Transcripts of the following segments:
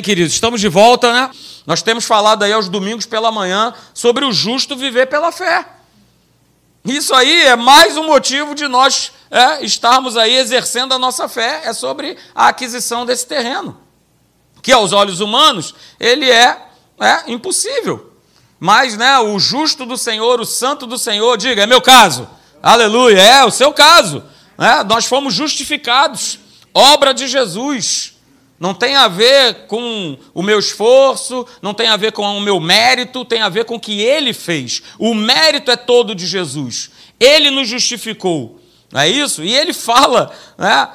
queridos, estamos de volta, né? Nós temos falado aí aos domingos pela manhã sobre o justo viver pela fé. Isso aí é mais um motivo de nós é, estarmos aí exercendo a nossa fé, é sobre a aquisição desse terreno. Que aos olhos humanos, ele é, é impossível. Mas né, o justo do Senhor, o santo do Senhor, diga, é meu caso. Aleluia, é o seu caso. Né? Nós fomos justificados, obra de Jesus. Não tem a ver com o meu esforço, não tem a ver com o meu mérito, tem a ver com o que ele fez. O mérito é todo de Jesus. Ele nos justificou. Não é isso? E ele fala, né?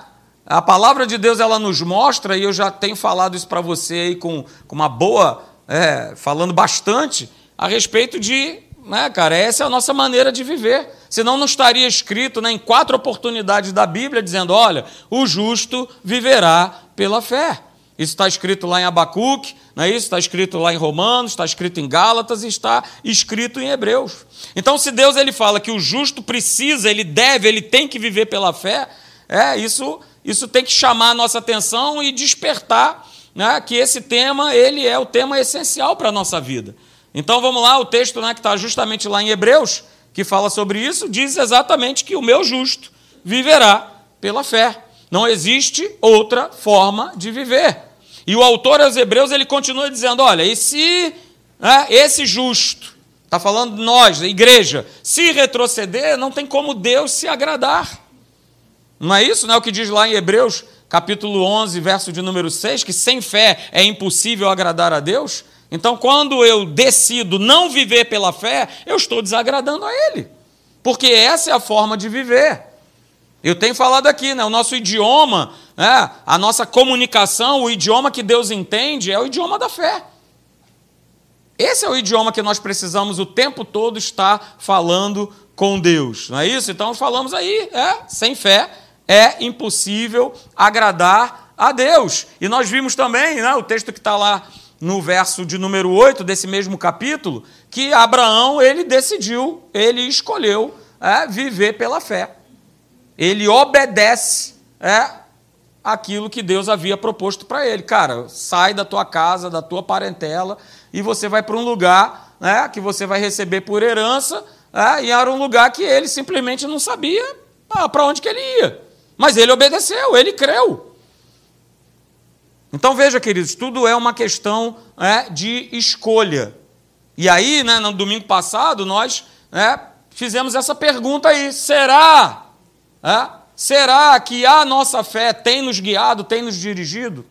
A palavra de Deus ela nos mostra, e eu já tenho falado isso para você aí com, com uma boa, é, falando bastante, a respeito de, né, cara, essa é a nossa maneira de viver. Senão não estaria escrito né, em quatro oportunidades da Bíblia dizendo: olha, o justo viverá pela fé. Isso está escrito lá em Abacuque, não é isso? Está escrito lá em Romanos, está escrito em Gálatas e está escrito em Hebreus. Então, se Deus ele fala que o justo precisa, ele deve, ele tem que viver pela fé, é isso, isso tem que chamar a nossa atenção e despertar né, que esse tema ele é o tema essencial para a nossa vida. Então vamos lá, o texto né, que está justamente lá em Hebreus, que fala sobre isso, diz exatamente que o meu justo viverá pela fé. Não existe outra forma de viver. E o autor aos Hebreus ele continua dizendo: olha, e se né, esse justo, está falando nós, da igreja, se retroceder, não tem como Deus se agradar. Não é isso? Não é o que diz lá em Hebreus, capítulo 11, verso de número 6, que sem fé é impossível agradar a Deus? Então, quando eu decido não viver pela fé, eu estou desagradando a Ele. Porque essa é a forma de viver. Eu tenho falado aqui, né? O nosso idioma, né? a nossa comunicação, o idioma que Deus entende é o idioma da fé. Esse é o idioma que nós precisamos o tempo todo estar falando com Deus, não é isso? Então falamos aí, é, sem fé é impossível agradar a Deus. E nós vimos também, né, o texto que está lá no verso de número 8 desse mesmo capítulo, que Abraão, ele decidiu, ele escolheu é, viver pela fé ele obedece é, aquilo que Deus havia proposto para ele. Cara, sai da tua casa, da tua parentela, e você vai para um lugar né, que você vai receber por herança, é, e era um lugar que ele simplesmente não sabia ah, para onde que ele ia. Mas ele obedeceu, ele creu. Então veja, queridos, tudo é uma questão é, de escolha. E aí, né, no domingo passado, nós né, fizemos essa pergunta aí: será Será que a nossa fé tem nos guiado, tem nos dirigido?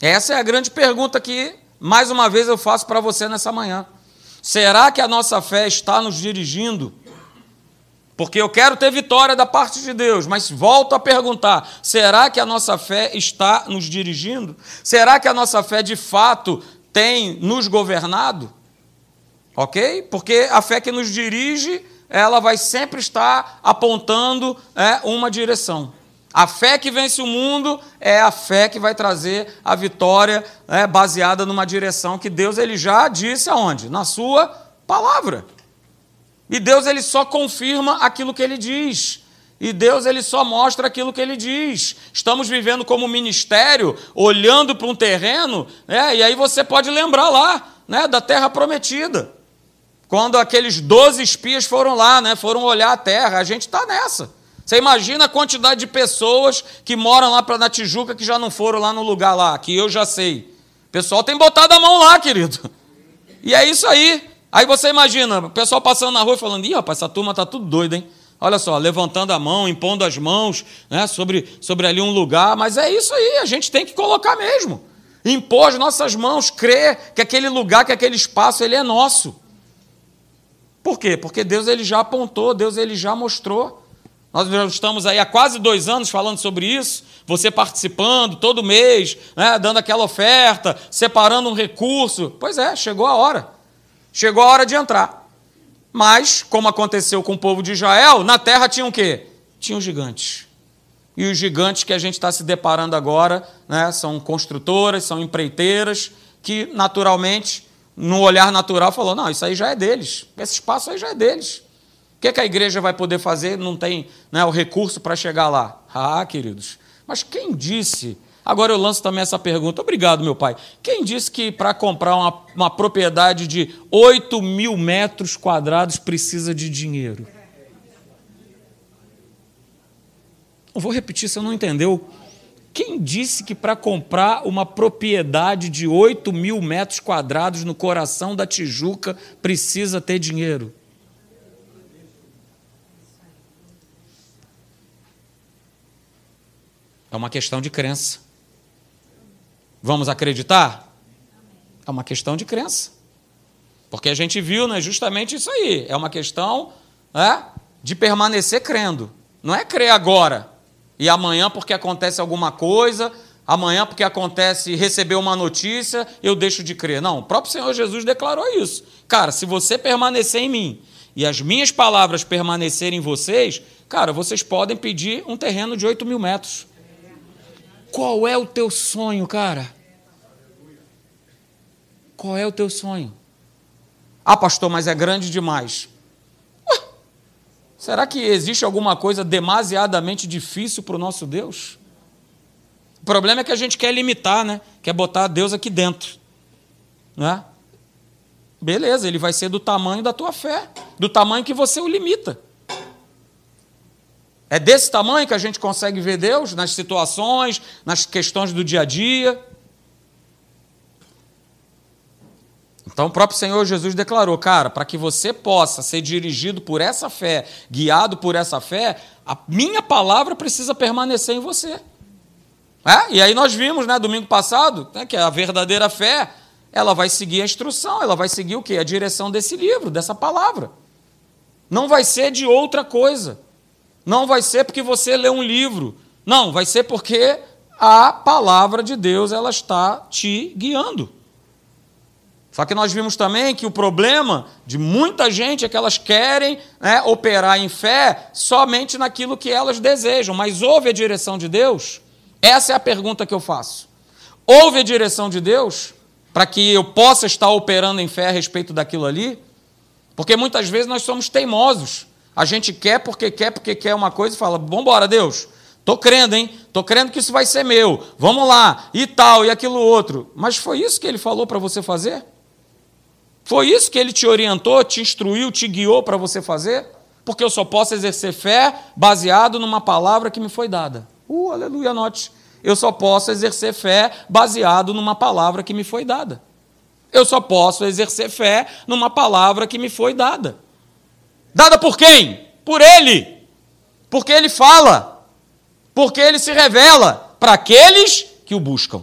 Essa é a grande pergunta que, mais uma vez, eu faço para você nessa manhã. Será que a nossa fé está nos dirigindo? Porque eu quero ter vitória da parte de Deus, mas volto a perguntar: será que a nossa fé está nos dirigindo? Será que a nossa fé de fato tem nos governado? Ok? Porque a fé que nos dirige ela vai sempre estar apontando é, uma direção. A fé que vence o mundo é a fé que vai trazer a vitória é, baseada numa direção que Deus ele já disse aonde? Na sua palavra. E Deus ele só confirma aquilo que ele diz. E Deus ele só mostra aquilo que ele diz. Estamos vivendo como ministério, olhando para um terreno, né, e aí você pode lembrar lá né, da terra prometida. Quando aqueles 12 espias foram lá, né, foram olhar a terra, a gente está nessa. Você imagina a quantidade de pessoas que moram lá para na Tijuca que já não foram lá no lugar lá, que eu já sei. O pessoal tem botado a mão lá, querido. E é isso aí. Aí você imagina, o pessoal passando na rua falando: ih, rapaz, essa turma está tudo doida, hein? Olha só, levantando a mão, impondo as mãos né, sobre, sobre ali um lugar, mas é isso aí, a gente tem que colocar mesmo. Impor as nossas mãos, crer que aquele lugar, que aquele espaço, ele é nosso. Por quê? Porque Deus ele já apontou, Deus ele já mostrou. Nós estamos aí há quase dois anos falando sobre isso, você participando todo mês, né, dando aquela oferta, separando um recurso. Pois é, chegou a hora. Chegou a hora de entrar. Mas, como aconteceu com o povo de Israel, na terra tinham o quê? Tinham gigantes. E os gigantes que a gente está se deparando agora né, são construtoras, são empreiteiras, que naturalmente no olhar natural, falou: não, isso aí já é deles, esse espaço aí já é deles. O que, é que a igreja vai poder fazer? Não tem né, o recurso para chegar lá. Ah, queridos, mas quem disse Agora eu lanço também essa pergunta. Obrigado, meu pai. Quem disse que para comprar uma, uma propriedade de 8 mil metros quadrados precisa de dinheiro? Eu vou repetir, você não entendeu. Quem disse que para comprar uma propriedade de 8 mil metros quadrados no coração da Tijuca precisa ter dinheiro? É uma questão de crença. Vamos acreditar? É uma questão de crença. Porque a gente viu né, justamente isso aí. É uma questão né, de permanecer crendo. Não é crer agora e amanhã, porque acontece alguma coisa, amanhã, porque acontece receber uma notícia, eu deixo de crer. Não, o próprio Senhor Jesus declarou isso. Cara, se você permanecer em mim e as minhas palavras permanecerem em vocês, cara, vocês podem pedir um terreno de 8 mil metros. Qual é o teu sonho, cara? Qual é o teu sonho? Ah, pastor, mas é grande demais. Será que existe alguma coisa demasiadamente difícil para o nosso Deus? O problema é que a gente quer limitar, né? Quer botar Deus aqui dentro. Né? Beleza, ele vai ser do tamanho da tua fé, do tamanho que você o limita. É desse tamanho que a gente consegue ver Deus nas situações, nas questões do dia a dia. Então, o próprio Senhor Jesus declarou, cara, para que você possa ser dirigido por essa fé, guiado por essa fé, a minha palavra precisa permanecer em você. É? E aí nós vimos, né, domingo passado, né, que a verdadeira fé, ela vai seguir a instrução, ela vai seguir o quê? A direção desse livro, dessa palavra. Não vai ser de outra coisa. Não vai ser porque você lê um livro. Não, vai ser porque a palavra de Deus ela está te guiando. Só que nós vimos também que o problema de muita gente é que elas querem né, operar em fé somente naquilo que elas desejam, mas ouve a direção de Deus? Essa é a pergunta que eu faço. Ouve a direção de Deus para que eu possa estar operando em fé a respeito daquilo ali? Porque muitas vezes nós somos teimosos. A gente quer porque quer, porque quer uma coisa e fala: vamos embora, Deus. Tô crendo, hein? Tô crendo que isso vai ser meu. Vamos lá, e tal, e aquilo outro. Mas foi isso que ele falou para você fazer? Foi isso que ele te orientou, te instruiu, te guiou para você fazer? Porque eu só posso exercer fé baseado numa palavra que me foi dada. Uh, aleluia, note. Eu só posso exercer fé baseado numa palavra que me foi dada. Eu só posso exercer fé numa palavra que me foi dada. Dada por quem? Por Ele. Porque Ele fala. Porque Ele se revela para aqueles que o buscam.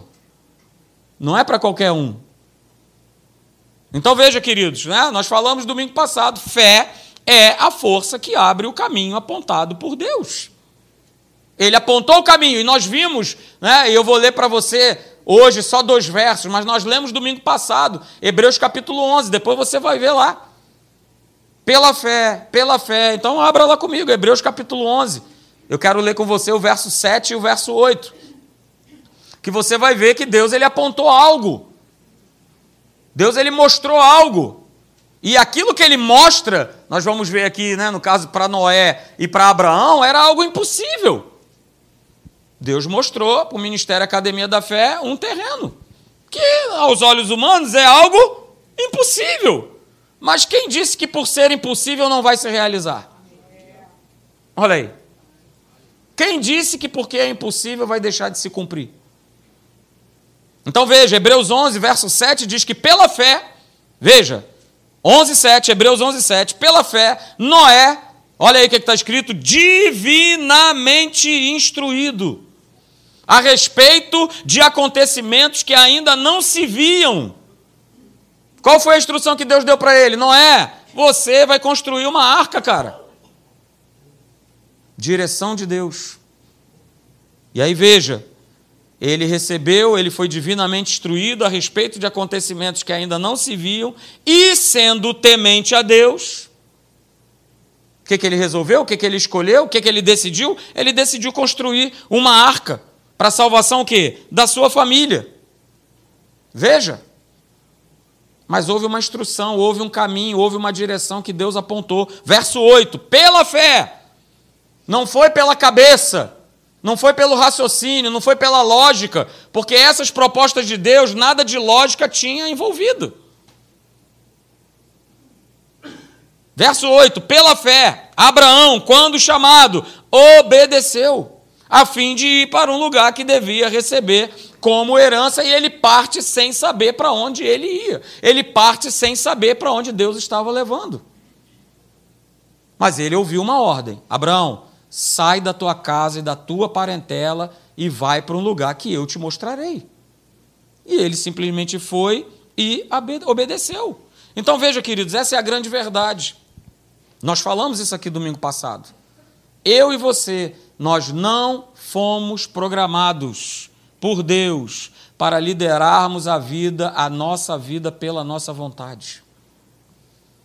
Não é para qualquer um. Então veja, queridos, né? nós falamos domingo passado: fé é a força que abre o caminho apontado por Deus. Ele apontou o caminho e nós vimos, né? Eu vou ler para você hoje só dois versos, mas nós lemos domingo passado, Hebreus capítulo 11, depois você vai ver lá. Pela fé, pela fé. Então abra lá comigo, Hebreus capítulo 11. Eu quero ler com você o verso 7 e o verso 8. Que você vai ver que Deus ele apontou algo. Deus ele mostrou algo. E aquilo que ele mostra, nós vamos ver aqui, né, no caso para Noé e para Abraão, era algo impossível. Deus mostrou para o Ministério Academia da Fé um terreno que aos olhos humanos é algo impossível. Mas quem disse que por ser impossível não vai se realizar? Olha aí. Quem disse que porque é impossível vai deixar de se cumprir? Então veja, Hebreus 11, verso 7 diz que pela fé, veja, 11, 7, Hebreus 11, 7, pela fé, Noé, olha aí o que está escrito, divinamente instruído a respeito de acontecimentos que ainda não se viam qual foi a instrução que Deus deu para ele? Não é, você vai construir uma arca, cara. Direção de Deus. E aí veja, ele recebeu, ele foi divinamente instruído a respeito de acontecimentos que ainda não se viam, e sendo temente a Deus, o que, que ele resolveu? O que, que ele escolheu? O que, que ele decidiu? Ele decidiu construir uma arca para a salvação o quê? Da sua família. Veja. Mas houve uma instrução, houve um caminho, houve uma direção que Deus apontou. Verso 8: pela fé, não foi pela cabeça, Não foi pelo raciocínio, não foi pela lógica, porque essas propostas de Deus, nada de lógica tinha envolvido. Verso 8: Pela fé, Abraão, quando chamado, obedeceu, a fim de ir para um lugar que devia receber como herança, e ele parte sem saber para onde ele ia. Ele parte sem saber para onde Deus estava levando. Mas ele ouviu uma ordem: Abraão, sai da tua casa e da tua parentela e vai para um lugar que eu te mostrarei. E ele simplesmente foi e obedeceu. Então veja, queridos, essa é a grande verdade. Nós falamos isso aqui domingo passado. Eu e você, nós não fomos programados por Deus para liderarmos a vida, a nossa vida pela nossa vontade.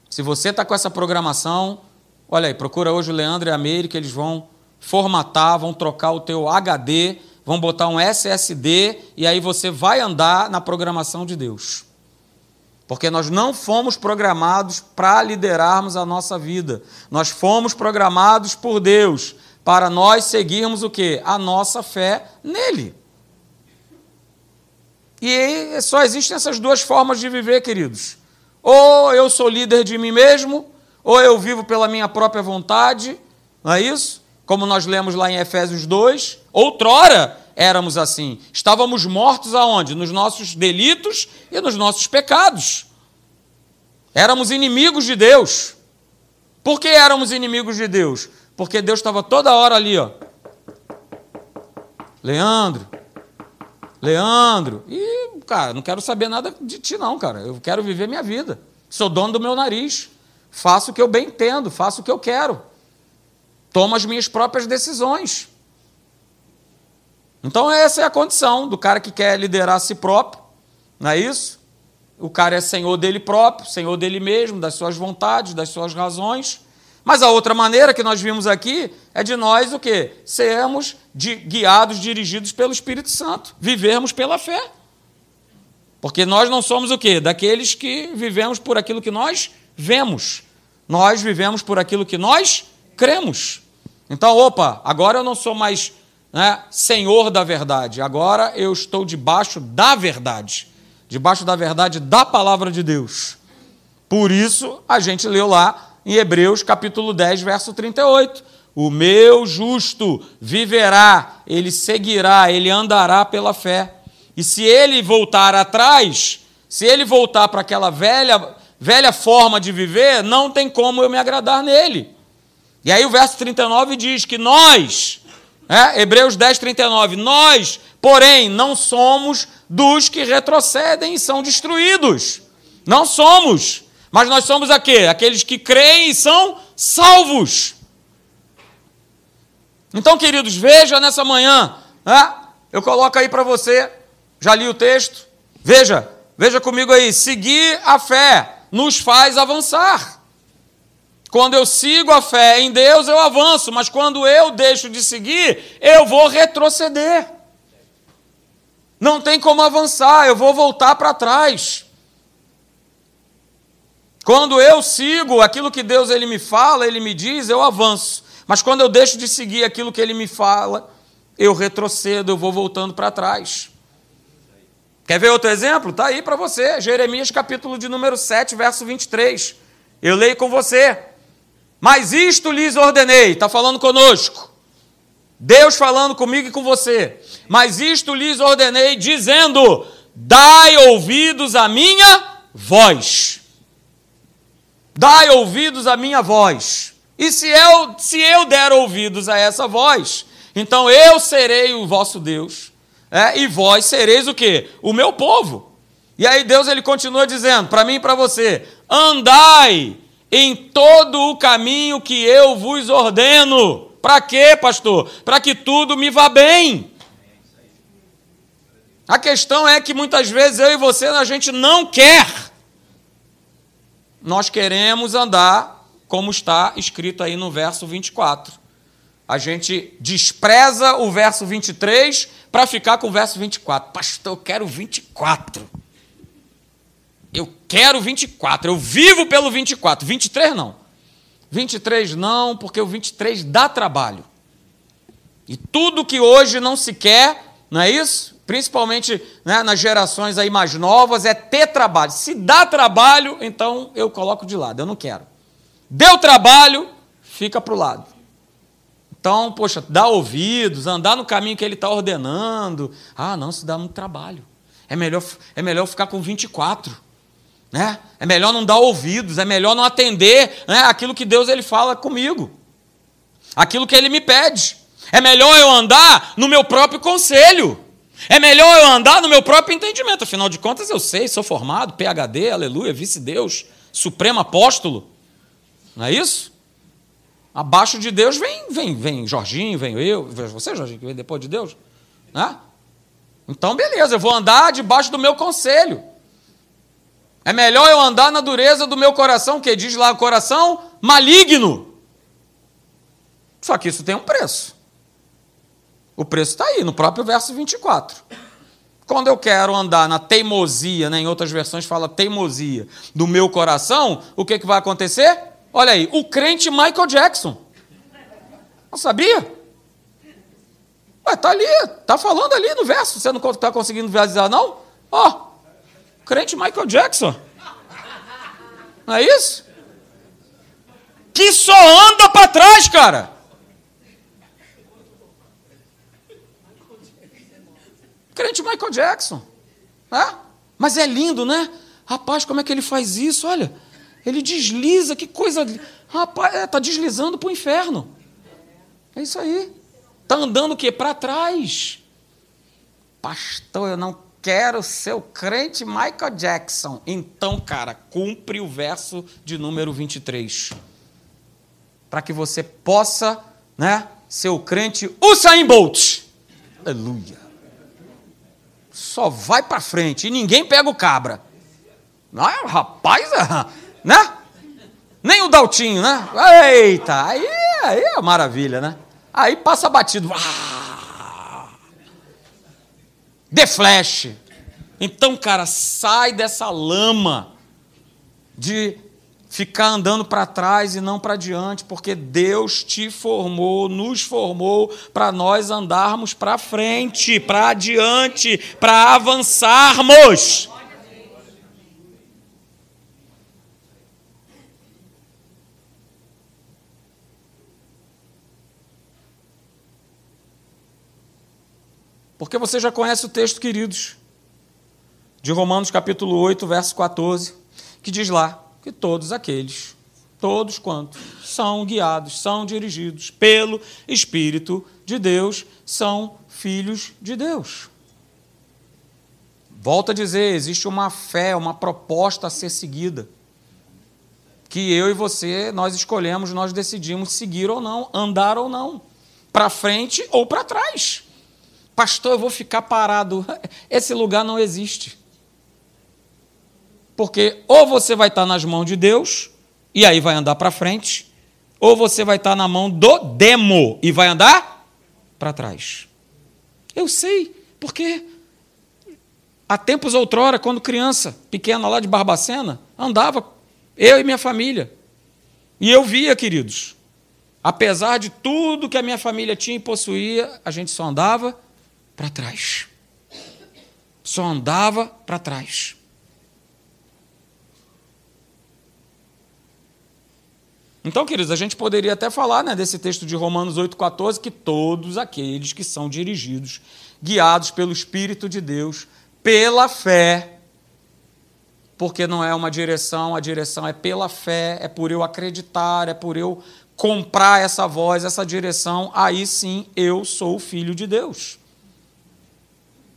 Se você está com essa programação, Olha aí, procura hoje o Leandro e a Meire, que eles vão formatar, vão trocar o teu HD, vão botar um SSD e aí você vai andar na programação de Deus. Porque nós não fomos programados para liderarmos a nossa vida. Nós fomos programados por Deus para nós seguirmos o que? A nossa fé nele. E só existem essas duas formas de viver, queridos. Ou eu sou líder de mim mesmo, ou eu vivo pela minha própria vontade, não é isso? Como nós lemos lá em Efésios 2. Outrora éramos assim. Estávamos mortos aonde? Nos nossos delitos e nos nossos pecados. Éramos inimigos de Deus. Por que éramos inimigos de Deus? Porque Deus estava toda hora ali, ó. Leandro, Leandro, e, cara, não quero saber nada de ti, não, cara. Eu quero viver minha vida. Sou dono do meu nariz. Faço o que eu bem entendo, faço o que eu quero. Tomo as minhas próprias decisões. Então, essa é a condição do cara que quer liderar a si próprio, não é isso? O cara é senhor dele próprio, senhor dele mesmo, das suas vontades, das suas razões. Mas a outra maneira que nós vimos aqui é de nós o quê? Sermos de, guiados, dirigidos pelo Espírito Santo, vivermos pela fé. Porque nós não somos o quê? Daqueles que vivemos por aquilo que nós vemos. Nós vivemos por aquilo que nós cremos. Então, opa, agora eu não sou mais né, senhor da verdade, agora eu estou debaixo da verdade, debaixo da verdade da palavra de Deus. Por isso, a gente leu lá em Hebreus capítulo 10, verso 38. O meu justo viverá, ele seguirá, ele andará pela fé. E se ele voltar atrás, se ele voltar para aquela velha velha forma de viver, não tem como eu me agradar nele. E aí o verso 39 diz que nós, é, Hebreus 10, 39, nós, porém, não somos dos que retrocedem e são destruídos. Não somos. Mas nós somos a quê? Aqueles que creem e são salvos. Então, queridos, veja nessa manhã, é, eu coloco aí para você, já li o texto, veja, veja comigo aí, seguir a fé nos faz avançar. Quando eu sigo a fé em Deus, eu avanço, mas quando eu deixo de seguir, eu vou retroceder. Não tem como avançar, eu vou voltar para trás. Quando eu sigo aquilo que Deus ele me fala, ele me diz, eu avanço. Mas quando eu deixo de seguir aquilo que ele me fala, eu retrocedo, eu vou voltando para trás. Quer ver outro exemplo? Está aí para você, Jeremias capítulo de número 7, verso 23. Eu leio com você. Mas isto lhes ordenei, está falando conosco. Deus falando comigo e com você. Mas isto lhes ordenei, dizendo: Dai ouvidos à minha voz. Dai ouvidos à minha voz. E se eu, se eu der ouvidos a essa voz, então eu serei o vosso Deus é, e vós sereis o quê? O meu povo. E aí Deus ele continua dizendo para mim e para você: andai em todo o caminho que eu vos ordeno. Para quê, pastor? Para que tudo me vá bem. A questão é que muitas vezes eu e você a gente não quer. Nós queremos andar como está escrito aí no verso 24. A gente despreza o verso 23 para ficar com o verso 24. Pastor, eu quero 24. Eu quero 24. Eu vivo pelo 24. 23 não. 23 não, porque o 23 dá trabalho. E tudo que hoje não se quer, não é isso? Principalmente né, nas gerações aí mais novas, é ter trabalho. Se dá trabalho, então eu coloco de lado, eu não quero. Deu trabalho, fica para o lado. Então, poxa, dá ouvidos, andar no caminho que ele está ordenando. Ah, não, isso dá muito trabalho. É melhor, é melhor ficar com 24. Né? É melhor não dar ouvidos, é melhor não atender né, aquilo que Deus ele fala comigo, aquilo que ele me pede. É melhor eu andar no meu próprio conselho. É melhor eu andar no meu próprio entendimento. Afinal de contas, eu sei, sou formado, PhD, aleluia, vice-deus, supremo apóstolo. Não é isso? Abaixo de Deus vem, vem, vem Jorginho, vem eu, você, Jorginho, que vem depois de Deus. Né? Então, beleza, eu vou andar debaixo do meu conselho. É melhor eu andar na dureza do meu coração, que diz lá, coração maligno. Só que isso tem um preço. O preço está aí, no próprio verso 24. Quando eu quero andar na teimosia, né, em outras versões fala teimosia, do meu coração, o que, que vai acontecer? Olha aí, o crente Michael Jackson. Não sabia? Ué, tá ali, tá falando ali no verso. Você não está conseguindo visualizar, não? Ó, Crente Michael Jackson. Não é isso? Que só anda para trás, cara. Crente Michael Jackson. É? Mas é lindo, né? Rapaz, como é que ele faz isso? Olha, ele desliza, que coisa. Rapaz, está é, deslizando para o inferno. É isso aí. Está andando o quê? Para trás. Pastor, eu não quero ser o crente Michael Jackson. Então, cara, cumpre o verso de número 23. Para que você possa, né, ser o crente Usain Bolt. Aleluia. Só vai para frente e ninguém pega o cabra. Ah, rapaz, né? Nem o Daltinho, né? Eita, aí, aí é maravilha, né? Aí passa batido. Ah! Flash. Então, cara, sai dessa lama de ficar andando para trás e não para diante, porque Deus te formou, nos formou para nós andarmos para frente, para adiante, para avançarmos. Porque você já conhece o texto, queridos, de Romanos capítulo 8, verso 14, que diz lá que todos aqueles, todos quantos são guiados, são dirigidos pelo Espírito de Deus, são filhos de Deus. Volto a dizer, existe uma fé, uma proposta a ser seguida. Que eu e você, nós escolhemos, nós decidimos seguir ou não, andar ou não, para frente ou para trás. Pastor, eu vou ficar parado. Esse lugar não existe. Porque ou você vai estar nas mãos de Deus, e aí vai andar para frente, ou você vai estar na mão do demo e vai andar para trás. Eu sei, porque há tempos outrora, quando criança, pequena lá de Barbacena, andava, eu e minha família. E eu via, queridos, apesar de tudo que a minha família tinha e possuía, a gente só andava para trás. Só andava para trás. Então, queridos, a gente poderia até falar né, desse texto de Romanos 8,14 que todos aqueles que são dirigidos, guiados pelo Espírito de Deus, pela fé, porque não é uma direção, a direção é pela fé, é por eu acreditar, é por eu comprar essa voz, essa direção, aí sim eu sou o filho de Deus.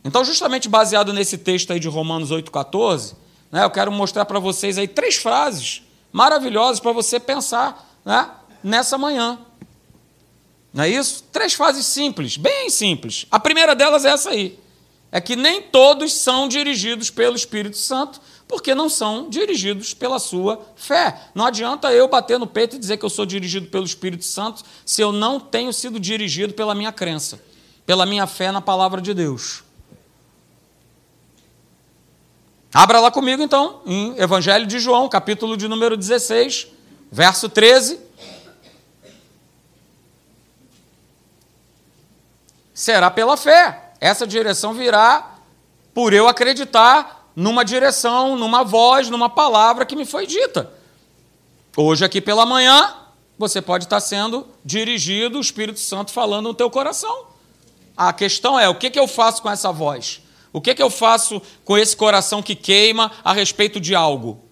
Então, justamente baseado nesse texto aí de Romanos 8,14, né, eu quero mostrar para vocês aí três frases maravilhosas para você pensar né, nessa manhã. Não é isso? Três frases simples, bem simples. A primeira delas é essa aí. É que nem todos são dirigidos pelo Espírito Santo, porque não são dirigidos pela sua fé. Não adianta eu bater no peito e dizer que eu sou dirigido pelo Espírito Santo se eu não tenho sido dirigido pela minha crença, pela minha fé na palavra de Deus. Abra lá comigo então, em Evangelho de João, capítulo de número 16, verso 13. será pela fé. Essa direção virá por eu acreditar numa direção, numa voz, numa palavra que me foi dita. Hoje, aqui pela manhã, você pode estar sendo dirigido, o Espírito Santo falando no teu coração. A questão é: o que, que eu faço com essa voz? O que, que eu faço com esse coração que queima a respeito de algo?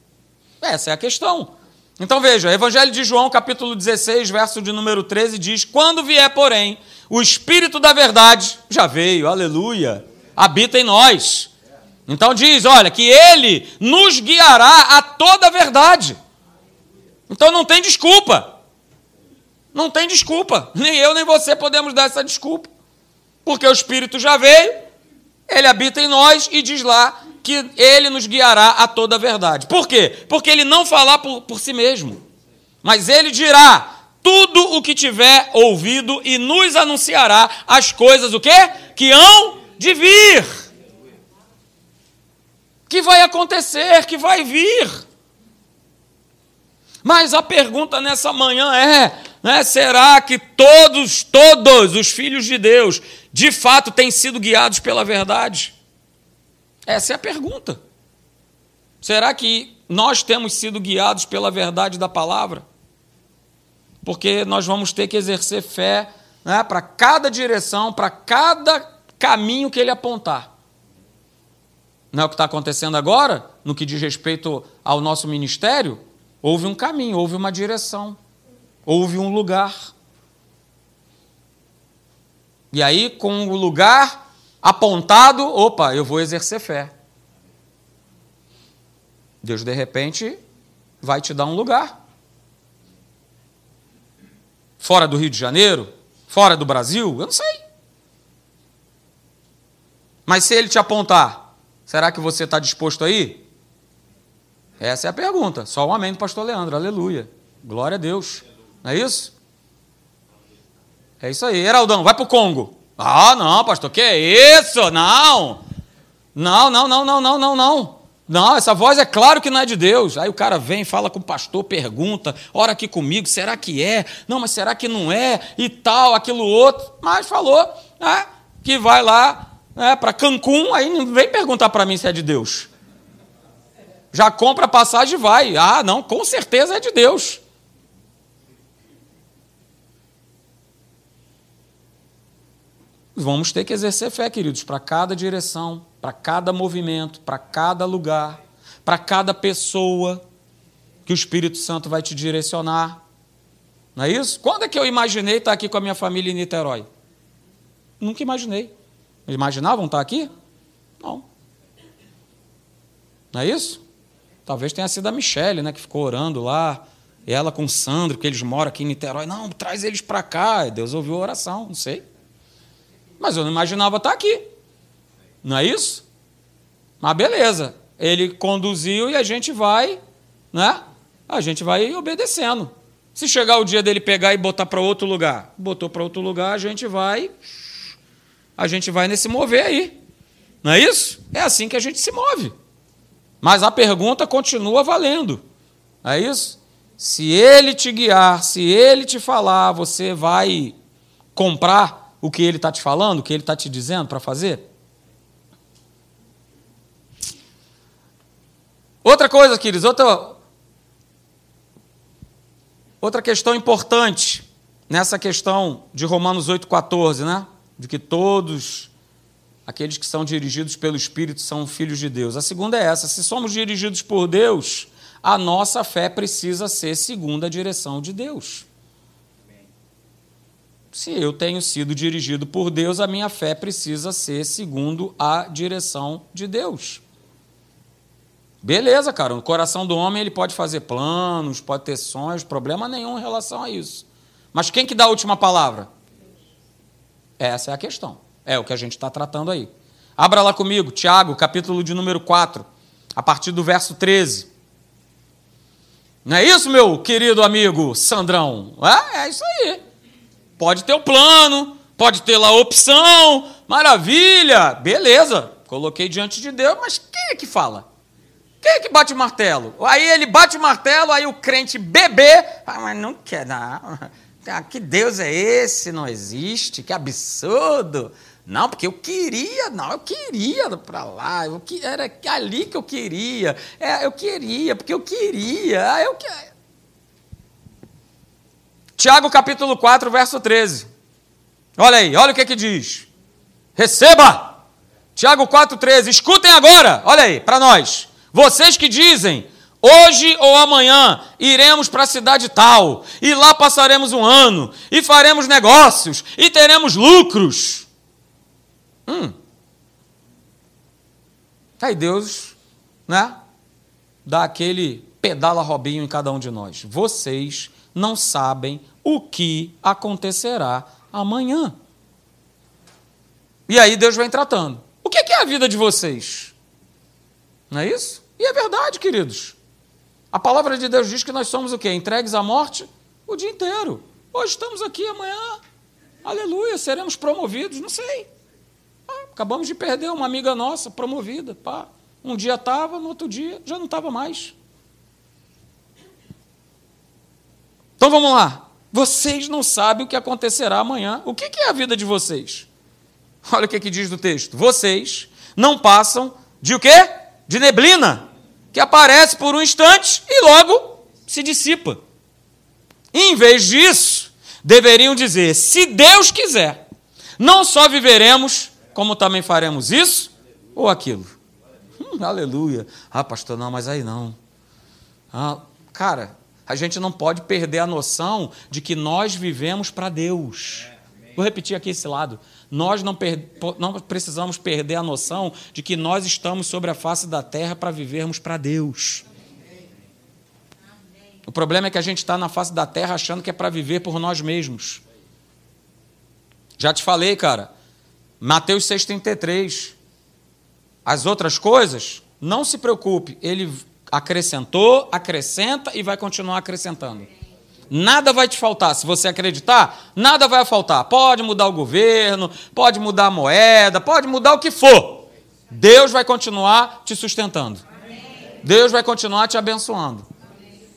Essa é a questão. Então veja, Evangelho de João, capítulo 16, verso de número 13, diz: Quando vier, porém, o Espírito da verdade, já veio, aleluia, habita em nós. Então diz: olha, que ele nos guiará a toda a verdade. Então não tem desculpa. Não tem desculpa. Nem eu nem você podemos dar essa desculpa. Porque o Espírito já veio, ele habita em nós e diz lá que ele nos guiará a toda a verdade. Por quê? Porque ele não falar por, por si mesmo, mas ele dirá tudo o que tiver ouvido e nos anunciará as coisas o quê? Que hão de vir. Que vai acontecer, que vai vir. Mas a pergunta nessa manhã é: né, será que todos, todos os filhos de Deus, de fato têm sido guiados pela verdade? Essa é a pergunta. Será que nós temos sido guiados pela verdade da palavra? Porque nós vamos ter que exercer fé né, para cada direção, para cada caminho que ele apontar. Não é o que está acontecendo agora, no que diz respeito ao nosso ministério? Houve um caminho, houve uma direção, houve um lugar. E aí, com o lugar apontado, opa, eu vou exercer fé. Deus, de repente, vai te dar um lugar. Fora do Rio de Janeiro? Fora do Brasil? Eu não sei. Mas se ele te apontar, será que você está disposto a ir? Essa é a pergunta. Só um amém pastor Leandro. Aleluia. Glória a Deus. Não é isso? É isso aí. Heraldão, vai para o Congo. Ah, não, pastor, que é isso? Não. Não, não, não, não, não, não, não. Não, essa voz é claro que não é de Deus. Aí o cara vem, fala com o pastor, pergunta, ora aqui comigo, será que é? Não, mas será que não é? E tal, aquilo outro. Mas falou né, que vai lá né, para Cancún, aí não vem perguntar para mim se é de Deus. Já compra a passagem e vai. Ah, não, com certeza é de Deus. Vamos ter que exercer fé, queridos, para cada direção, para cada movimento, para cada lugar, para cada pessoa que o Espírito Santo vai te direcionar. Não é isso? Quando é que eu imaginei estar aqui com a minha família em Niterói? Nunca imaginei. Imaginavam estar aqui? Não. Não é isso? Talvez tenha sido a Michelle, né, que ficou orando lá, ela com o Sandro, que eles moram aqui em Niterói. Não, traz eles para cá. Deus ouviu a oração, não sei. Mas eu não imaginava estar aqui. Não é isso? Mas beleza. Ele conduziu e a gente vai, né? A gente vai obedecendo. Se chegar o dia dele pegar e botar para outro lugar, botou para outro lugar, a gente vai a gente vai nesse mover aí. Não é isso? É assim que a gente se move. Mas a pergunta continua valendo. É isso? Se ele te guiar, se ele te falar, você vai comprar o que ele está te falando, o que ele está te dizendo para fazer? Outra coisa, queridos, outra, outra questão importante nessa questão de Romanos 8,14, né? De que todos aqueles que são dirigidos pelo Espírito são filhos de Deus. A segunda é essa: se somos dirigidos por Deus, a nossa fé precisa ser segundo a direção de Deus. Se eu tenho sido dirigido por Deus, a minha fé precisa ser segundo a direção de Deus. Beleza, cara, o coração do homem ele pode fazer planos, pode ter sonhos, problema nenhum em relação a isso. Mas quem que dá a última palavra? Essa é a questão. É o que a gente está tratando aí. Abra lá comigo, Tiago, capítulo de número 4, a partir do verso 13. Não é isso, meu querido amigo Sandrão? É, é isso aí. Pode ter o plano, pode ter lá a opção, maravilha, beleza, coloquei diante de Deus, mas quem é que fala? Quem é que bate o martelo? Aí ele bate o martelo, aí o crente bebê, ah, mas não quer, não. que Deus é esse? Não existe, que absurdo. Não, porque eu queria, não, eu queria para lá, eu, era ali que eu queria, é, eu queria, porque eu queria, ah, eu queria. Tiago capítulo 4, verso 13. Olha aí, olha o que que diz. Receba! Tiago 4,13, escutem agora, olha aí, para nós. Vocês que dizem, hoje ou amanhã iremos para a cidade tal, e lá passaremos um ano, e faremos negócios, e teremos lucros. Hum. Aí Deus, né? Dá aquele pedala robinho em cada um de nós. Vocês não sabem o que acontecerá amanhã. E aí Deus vem tratando. O que é a vida de vocês? Não é isso? E é verdade, queridos. A palavra de Deus diz que nós somos o quê? Entregues à morte o dia inteiro. Hoje estamos aqui, amanhã, aleluia, seremos promovidos, não sei. Ah, acabamos de perder uma amiga nossa promovida. Pá. Um dia estava, no outro dia já não estava mais. Então vamos lá. Vocês não sabem o que acontecerá amanhã. O que é a vida de vocês? Olha o que, que diz do texto. Vocês não passam de o quê? De neblina, que aparece por um instante e logo se dissipa. em vez disso, deveriam dizer: se Deus quiser, não só viveremos, como também faremos isso ou aquilo. Hum, aleluia. Ah, pastor, não, mas aí não. Ah, cara, a gente não pode perder a noção de que nós vivemos para Deus. Vou repetir aqui esse lado. Nós não, não, precisamos perder a noção de que nós estamos sobre a face da terra para vivermos para Deus. O problema é que a gente está na face da terra achando que é para viver por nós mesmos. Já te falei, cara. Mateus 6,33. As outras coisas, não se preocupe. Ele acrescentou, acrescenta e vai continuar acrescentando. Nada vai te faltar. Se você acreditar, nada vai faltar. Pode mudar o governo, pode mudar a moeda, pode mudar o que for. Deus vai continuar te sustentando. Deus vai continuar te abençoando.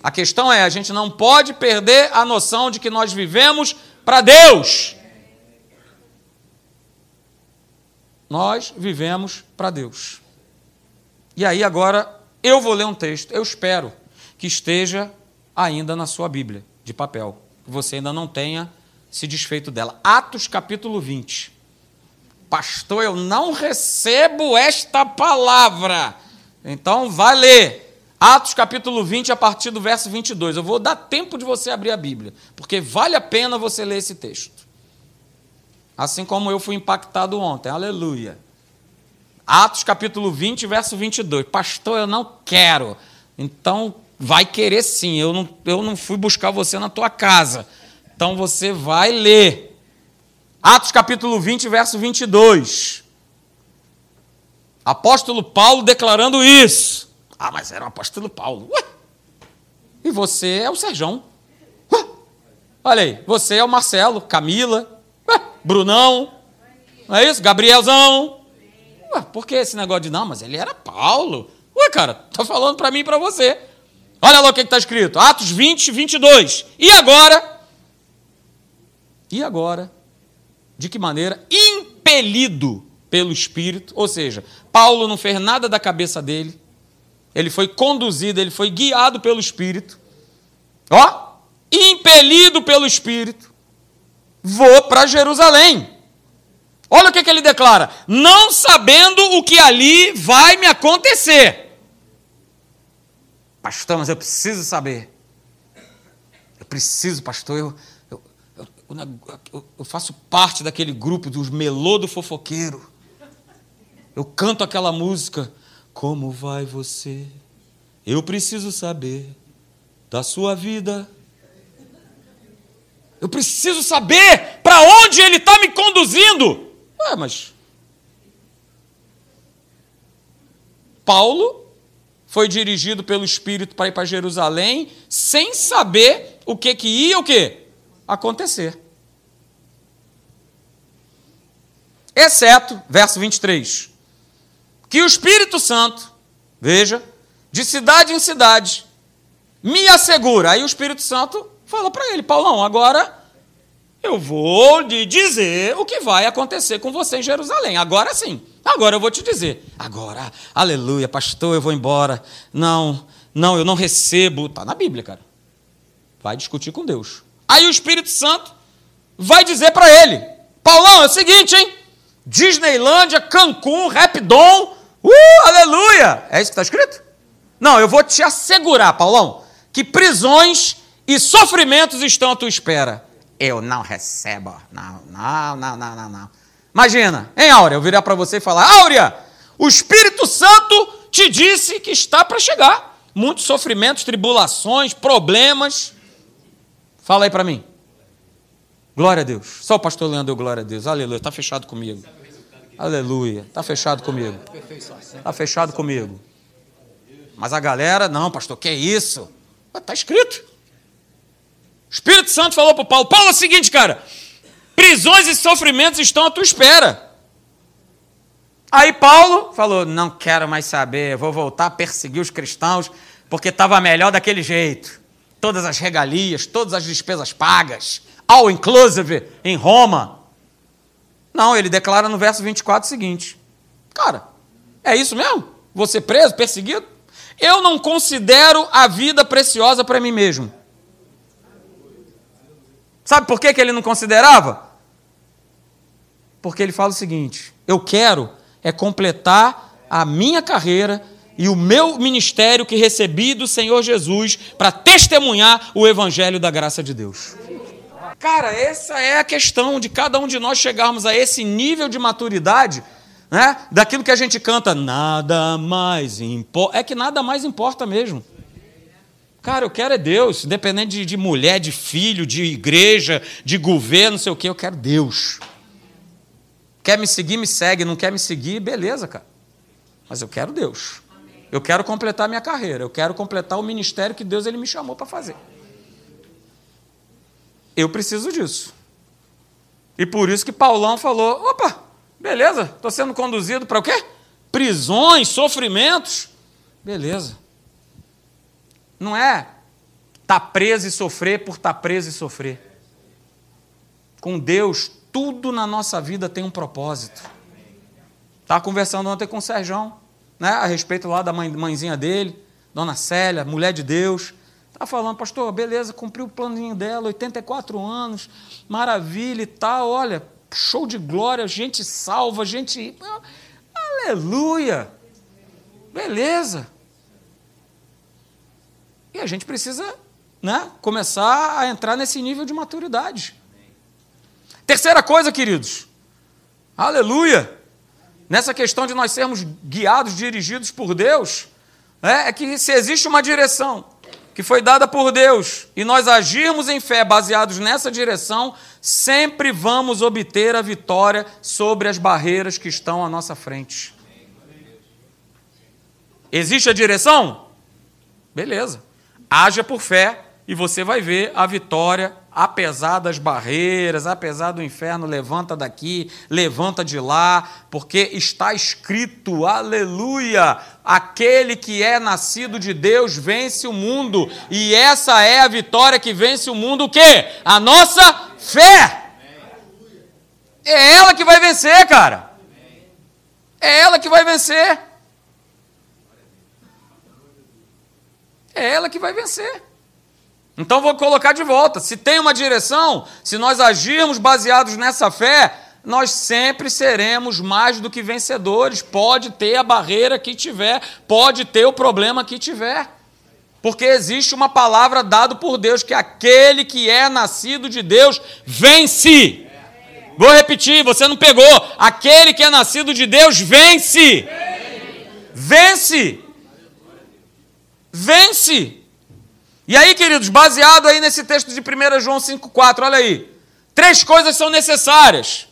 A questão é, a gente não pode perder a noção de que nós vivemos para Deus. Nós vivemos para Deus. E aí agora eu vou ler um texto, eu espero que esteja ainda na sua Bíblia de papel, que você ainda não tenha se desfeito dela. Atos capítulo 20. Pastor, eu não recebo esta palavra. Então, vai ler. Atos capítulo 20, a partir do verso 22. Eu vou dar tempo de você abrir a Bíblia, porque vale a pena você ler esse texto. Assim como eu fui impactado ontem. Aleluia. Atos capítulo 20, verso 22. Pastor, eu não quero. Então, vai querer sim. Eu não, eu não fui buscar você na tua casa. Então você vai ler. Atos capítulo 20, verso 22. Apóstolo Paulo declarando isso. Ah, mas era o apóstolo Paulo. Ué? E você é o Serjão. Ué? Olha aí, você é o Marcelo, Camila, Ué? Brunão, não é isso? Gabrielzão. Ué, por que esse negócio de não, mas ele era Paulo? Ué, cara, tá falando para mim e para você. Olha lá o que está escrito, Atos 20, 22. E agora? E agora? De que maneira? Impelido pelo Espírito, ou seja, Paulo não fez nada da cabeça dele, ele foi conduzido, ele foi guiado pelo Espírito. Ó, impelido pelo Espírito, vou para Jerusalém. Olha o que, que ele declara: não sabendo o que ali vai me acontecer. Pastor, mas eu preciso saber. Eu preciso, pastor, eu, eu, eu, eu faço parte daquele grupo dos melô do fofoqueiro. Eu canto aquela música. Como vai você? Eu preciso saber da sua vida. Eu preciso saber para onde ele está me conduzindo. Ué, mas. Paulo foi dirigido pelo Espírito para ir para Jerusalém, sem saber o que, que ia o quê? acontecer. Exceto, verso 23, que o Espírito Santo, veja, de cidade em cidade, me assegura. Aí o Espírito Santo fala para ele: Paulão, agora eu vou lhe dizer o que vai acontecer com você em Jerusalém. Agora sim. Agora eu vou te dizer. Agora, aleluia, pastor, eu vou embora. Não, não, eu não recebo. Está na Bíblia, cara. Vai discutir com Deus. Aí o Espírito Santo vai dizer para ele: Paulão, é o seguinte, hein? Disneylândia, Cancún, Rapidon, uh, aleluia! É isso que está escrito? Não, eu vou te assegurar, Paulão, que prisões e sofrimentos estão à tua espera. Eu não recebo. Não, não, não, não, não, não. Imagina, hein, Áurea? Eu virar para você e falar: Áurea, o Espírito Santo te disse que está para chegar. Muitos sofrimentos, tribulações, problemas. Fala aí para mim. Glória a Deus. Só o pastor Leandro glória a Deus. Aleluia. Está fechado comigo. Aleluia. Está fechado comigo. Está fechado comigo. Mas a galera, não, pastor, que é isso? Está escrito. O Espírito Santo falou para Paulo: Paulo é o seguinte, cara. Prisões e sofrimentos estão à tua espera. Aí Paulo falou: Não quero mais saber, vou voltar a perseguir os cristãos, porque estava melhor daquele jeito. Todas as regalias, todas as despesas pagas all inclusive em Roma. Não, ele declara no verso 24 o seguinte: Cara, é isso mesmo? Você preso, perseguido? Eu não considero a vida preciosa para mim mesmo. Sabe por que, que ele não considerava? Porque ele fala o seguinte: eu quero é completar a minha carreira e o meu ministério que recebi do Senhor Jesus para testemunhar o evangelho da graça de Deus. Cara, essa é a questão de cada um de nós chegarmos a esse nível de maturidade, né? Daquilo que a gente canta, nada mais importa. É que nada mais importa mesmo. Cara, eu quero é Deus, independente de, de mulher, de filho, de igreja, de governo, não sei o que, eu quero Deus. Quer me seguir, me segue. Não quer me seguir, beleza, cara. Mas eu quero Deus. Eu quero completar minha carreira. Eu quero completar o ministério que Deus ele me chamou para fazer. Eu preciso disso. E por isso que Paulão falou: opa, beleza, estou sendo conduzido para o quê? Prisões, sofrimentos. Beleza. Não é estar tá preso e sofrer por estar tá preso e sofrer. Com Deus, tudo na nossa vida tem um propósito. Estava conversando ontem com o Sérgio, né, a respeito lá da mãe, mãezinha dele, Dona Célia, mulher de Deus. Está falando, pastor, beleza, cumpriu o planinho dela, 84 anos, maravilha e tal, olha, show de glória, gente salva, gente. Aleluia! Beleza. E a gente precisa né, começar a entrar nesse nível de maturidade. Terceira coisa, queridos, aleluia! Nessa questão de nós sermos guiados, dirigidos por Deus, é, é que se existe uma direção, que foi dada por Deus e nós agirmos em fé baseados nessa direção, sempre vamos obter a vitória sobre as barreiras que estão à nossa frente. Existe a direção? Beleza. Haja por fé e você vai ver a vitória apesar das barreiras, apesar do inferno, levanta daqui, levanta de lá, porque está escrito, aleluia, aquele que é nascido de Deus vence o mundo, e essa é a vitória que vence o mundo, o quê? A nossa fé. É ela que vai vencer, cara. É ela que vai vencer. É ela que vai vencer. Então vou colocar de volta. Se tem uma direção, se nós agirmos baseados nessa fé, nós sempre seremos mais do que vencedores. Pode ter a barreira que tiver, pode ter o problema que tiver. Porque existe uma palavra dada por Deus que aquele que é nascido de Deus vence. Vou repetir, você não pegou. Aquele que é nascido de Deus vence. Vence. Vence. E aí, queridos, baseado aí nesse texto de 1 João 5,4, olha aí. Três coisas são necessárias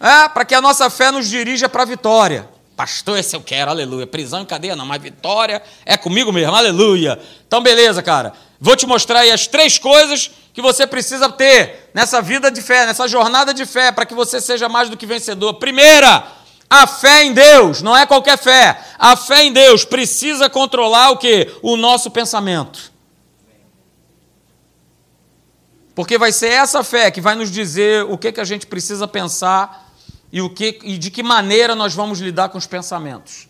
é, para que a nossa fé nos dirija para a vitória. Pastor, esse eu quero, aleluia. Prisão e cadeia não, mas vitória é comigo mesmo, aleluia. Então, beleza, cara. Vou te mostrar aí as três coisas que você precisa ter nessa vida de fé, nessa jornada de fé, para que você seja mais do que vencedor. Primeira, a fé em Deus, não é qualquer fé. A fé em Deus precisa controlar o que? O nosso pensamento. Porque vai ser essa fé que vai nos dizer o que, que a gente precisa pensar e, o que, e de que maneira nós vamos lidar com os pensamentos.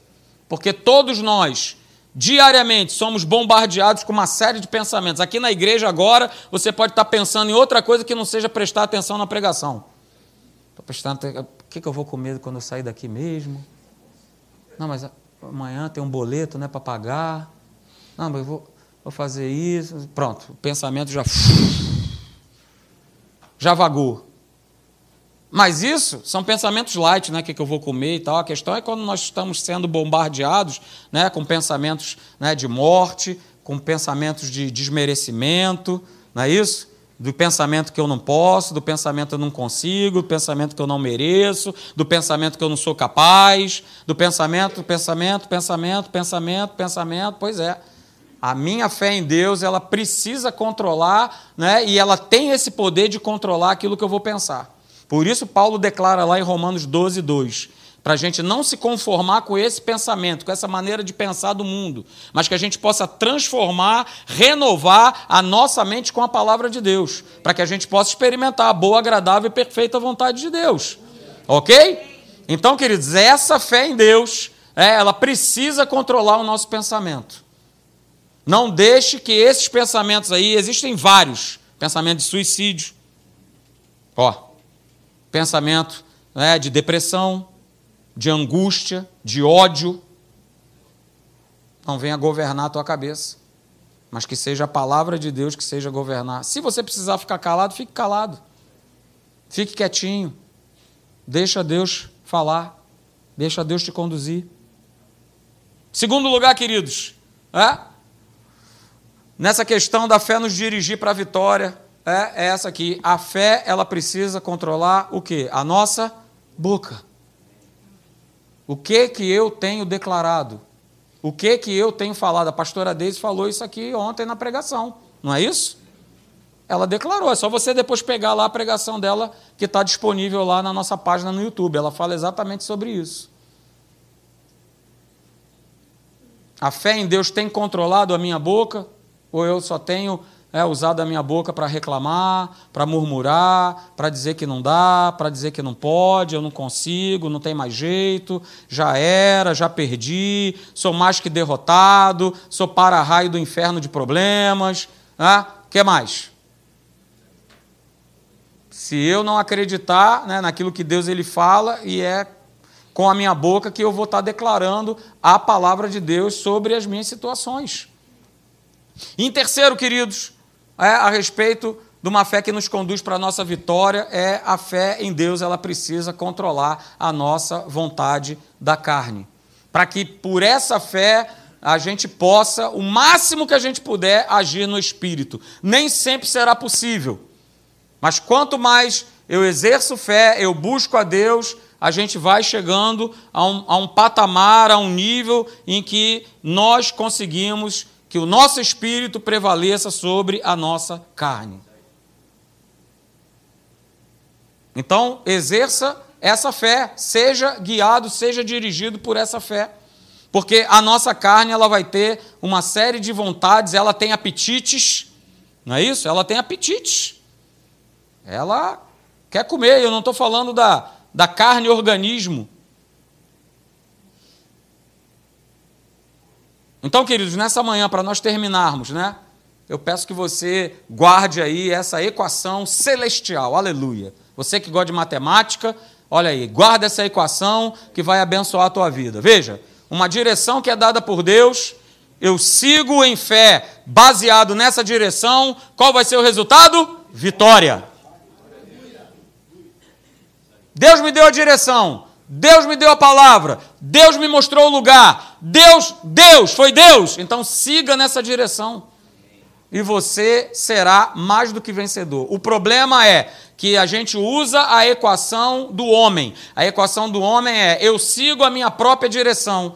Porque todos nós, diariamente, somos bombardeados com uma série de pensamentos. Aqui na igreja agora, você pode estar pensando em outra coisa que não seja prestar atenção na pregação. Estou prestando. O que, que eu vou comer quando eu sair daqui mesmo? Não, mas amanhã tem um boleto né, para pagar. Não, mas eu vou, vou fazer isso. Pronto, o pensamento já já vagou. Mas isso são pensamentos light, né? O que, eu vou comer e tal. A questão é quando nós estamos sendo bombardeados né, com pensamentos né, de morte, com pensamentos de desmerecimento, não é isso? Do pensamento que eu não posso, do pensamento que eu não consigo, do pensamento que eu não mereço, do pensamento que eu não sou capaz, do pensamento, pensamento, pensamento, pensamento, pensamento. Pois é. A minha fé em Deus, ela precisa controlar, né? e ela tem esse poder de controlar aquilo que eu vou pensar. Por isso, Paulo declara lá em Romanos 12, 2, para a gente não se conformar com esse pensamento, com essa maneira de pensar do mundo, mas que a gente possa transformar, renovar a nossa mente com a palavra de Deus, para que a gente possa experimentar a boa, agradável e perfeita vontade de Deus. Ok? Então, queridos, essa fé em Deus, é, ela precisa controlar o nosso pensamento. Não deixe que esses pensamentos aí, existem vários, pensamento de suicídio, ó, pensamento né, de depressão, de angústia, de ódio, não venha governar a tua cabeça, mas que seja a palavra de Deus que seja governar. Se você precisar ficar calado, fique calado. Fique quietinho. Deixa Deus falar. Deixa Deus te conduzir. Segundo lugar, queridos, é? nessa questão da fé nos dirigir para a vitória é, essa aqui. A fé, ela precisa controlar o quê? A nossa boca. O que que eu tenho declarado? O que que eu tenho falado? A pastora Deise falou isso aqui ontem na pregação, não é isso? Ela declarou, é só você depois pegar lá a pregação dela, que está disponível lá na nossa página no YouTube. Ela fala exatamente sobre isso. A fé em Deus tem controlado a minha boca? Ou eu só tenho é, usado a minha boca para reclamar, para murmurar, para dizer que não dá, para dizer que não pode, eu não consigo, não tem mais jeito, já era, já perdi, sou mais que derrotado, sou para-raio do inferno de problemas. O né? que mais? Se eu não acreditar né, naquilo que Deus ele fala, e é com a minha boca que eu vou estar declarando a palavra de Deus sobre as minhas situações. em terceiro, queridos, a respeito de uma fé que nos conduz para a nossa vitória, é a fé em Deus, ela precisa controlar a nossa vontade da carne. Para que por essa fé a gente possa, o máximo que a gente puder, agir no espírito. Nem sempre será possível. Mas quanto mais eu exerço fé, eu busco a Deus, a gente vai chegando a um, a um patamar, a um nível em que nós conseguimos que o nosso espírito prevaleça sobre a nossa carne. Então, exerça essa fé, seja guiado, seja dirigido por essa fé. Porque a nossa carne ela vai ter uma série de vontades, ela tem apetites, não é isso? Ela tem apetites. Ela quer comer, eu não estou falando da, da carne organismo, Então, queridos, nessa manhã, para nós terminarmos, né? Eu peço que você guarde aí essa equação celestial, aleluia. Você que gosta de matemática, olha aí, guarda essa equação que vai abençoar a tua vida. Veja, uma direção que é dada por Deus, eu sigo em fé, baseado nessa direção, qual vai ser o resultado? Vitória. Deus me deu a direção, Deus me deu a palavra, Deus me mostrou o lugar, Deus, Deus, foi Deus. Então siga nessa direção. E você será mais do que vencedor. O problema é que a gente usa a equação do homem. A equação do homem é: eu sigo a minha própria direção.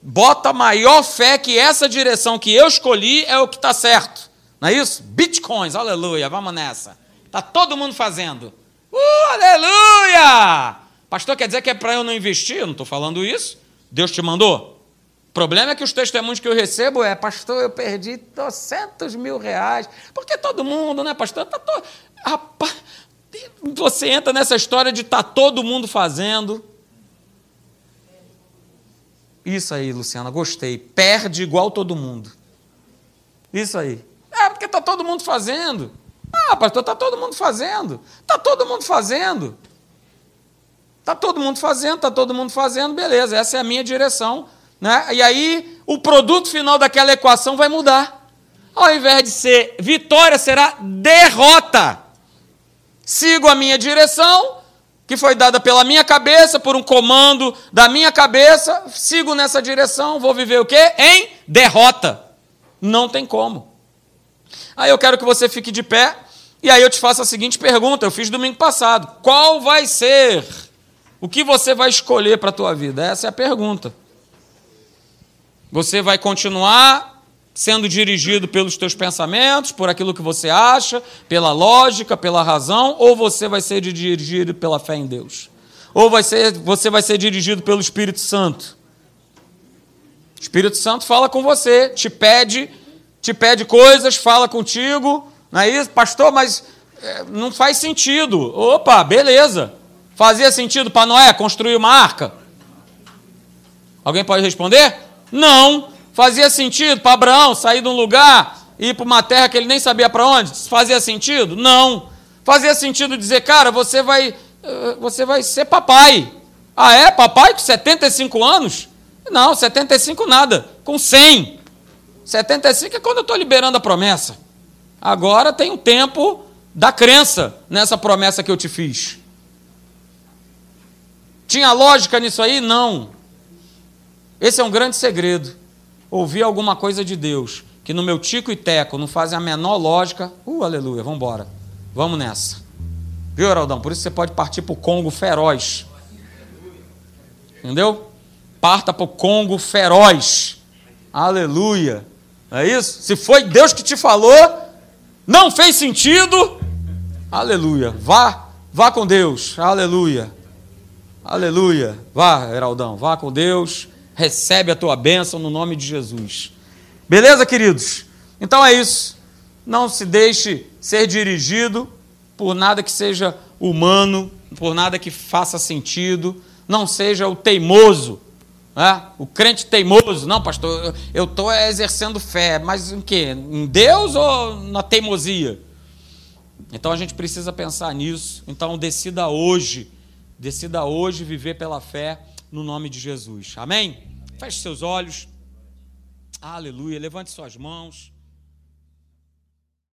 Bota maior fé que essa direção que eu escolhi é o que está certo. Não é isso? Bitcoins, aleluia, vamos nessa. Está todo mundo fazendo. Uh, aleluia! Pastor, quer dizer que é para eu não investir? Eu não estou falando isso. Deus te mandou? O problema é que os testemunhos que eu recebo é, pastor, eu perdi 200 mil reais. Porque todo mundo, né, pastor? Tá to... Rapaz, você entra nessa história de tá todo mundo fazendo. Isso aí, Luciana, gostei. Perde igual todo mundo. Isso aí. É, porque está todo mundo fazendo. Ah, pastor, está todo mundo fazendo. Está todo mundo fazendo. Está todo mundo fazendo, está todo mundo fazendo, beleza, essa é a minha direção. Né? E aí, o produto final daquela equação vai mudar. Ao invés de ser vitória, será derrota. Sigo a minha direção, que foi dada pela minha cabeça, por um comando da minha cabeça, sigo nessa direção, vou viver o quê? Em derrota. Não tem como. Aí eu quero que você fique de pé, e aí eu te faço a seguinte pergunta, eu fiz domingo passado. Qual vai ser o que você vai escolher para a tua vida? Essa é a pergunta. Você vai continuar sendo dirigido pelos teus pensamentos, por aquilo que você acha, pela lógica, pela razão, ou você vai ser dirigido pela fé em Deus? Ou vai ser, você vai ser dirigido pelo Espírito Santo? O Espírito Santo fala com você, te pede, te pede coisas, fala contigo, não é isso? Pastor, mas é, não faz sentido. Opa, beleza. Fazia sentido para Noé construir uma arca? Alguém pode responder? Não. Fazia sentido para Abraão sair de um lugar e ir para uma terra que ele nem sabia para onde? Fazia sentido? Não. Fazia sentido dizer, cara, você vai, eh, você vai ser papai. Ah, é? Papai com 75 anos? Não, 75 nada. Com 100. 75 é quando eu estou liberando a promessa. Agora tem um tempo da crença nessa promessa que eu te fiz. Tinha lógica nisso aí? Não. Esse é um grande segredo ouvir alguma coisa de Deus que no meu tico e teco não fazem a menor lógica, uh, aleluia, vamos embora. Vamos nessa. Viu, Araldão? Por isso você pode partir para o Congo feroz. Entendeu? Parta para o Congo feroz. Aleluia. É isso? Se foi Deus que te falou, não fez sentido, aleluia. Vá, vá com Deus. Aleluia. Aleluia. Vá, Heraldão, vá com Deus recebe a tua bênção no nome de Jesus. Beleza, queridos? Então é isso. Não se deixe ser dirigido por nada que seja humano, por nada que faça sentido. Não seja o teimoso, né? o crente teimoso. Não, pastor, eu estou exercendo fé, mas em quê? Em Deus ou na teimosia? Então a gente precisa pensar nisso. Então decida hoje, decida hoje viver pela fé no nome de Jesus. Amém? Feche seus olhos. Aleluia. Levante suas mãos.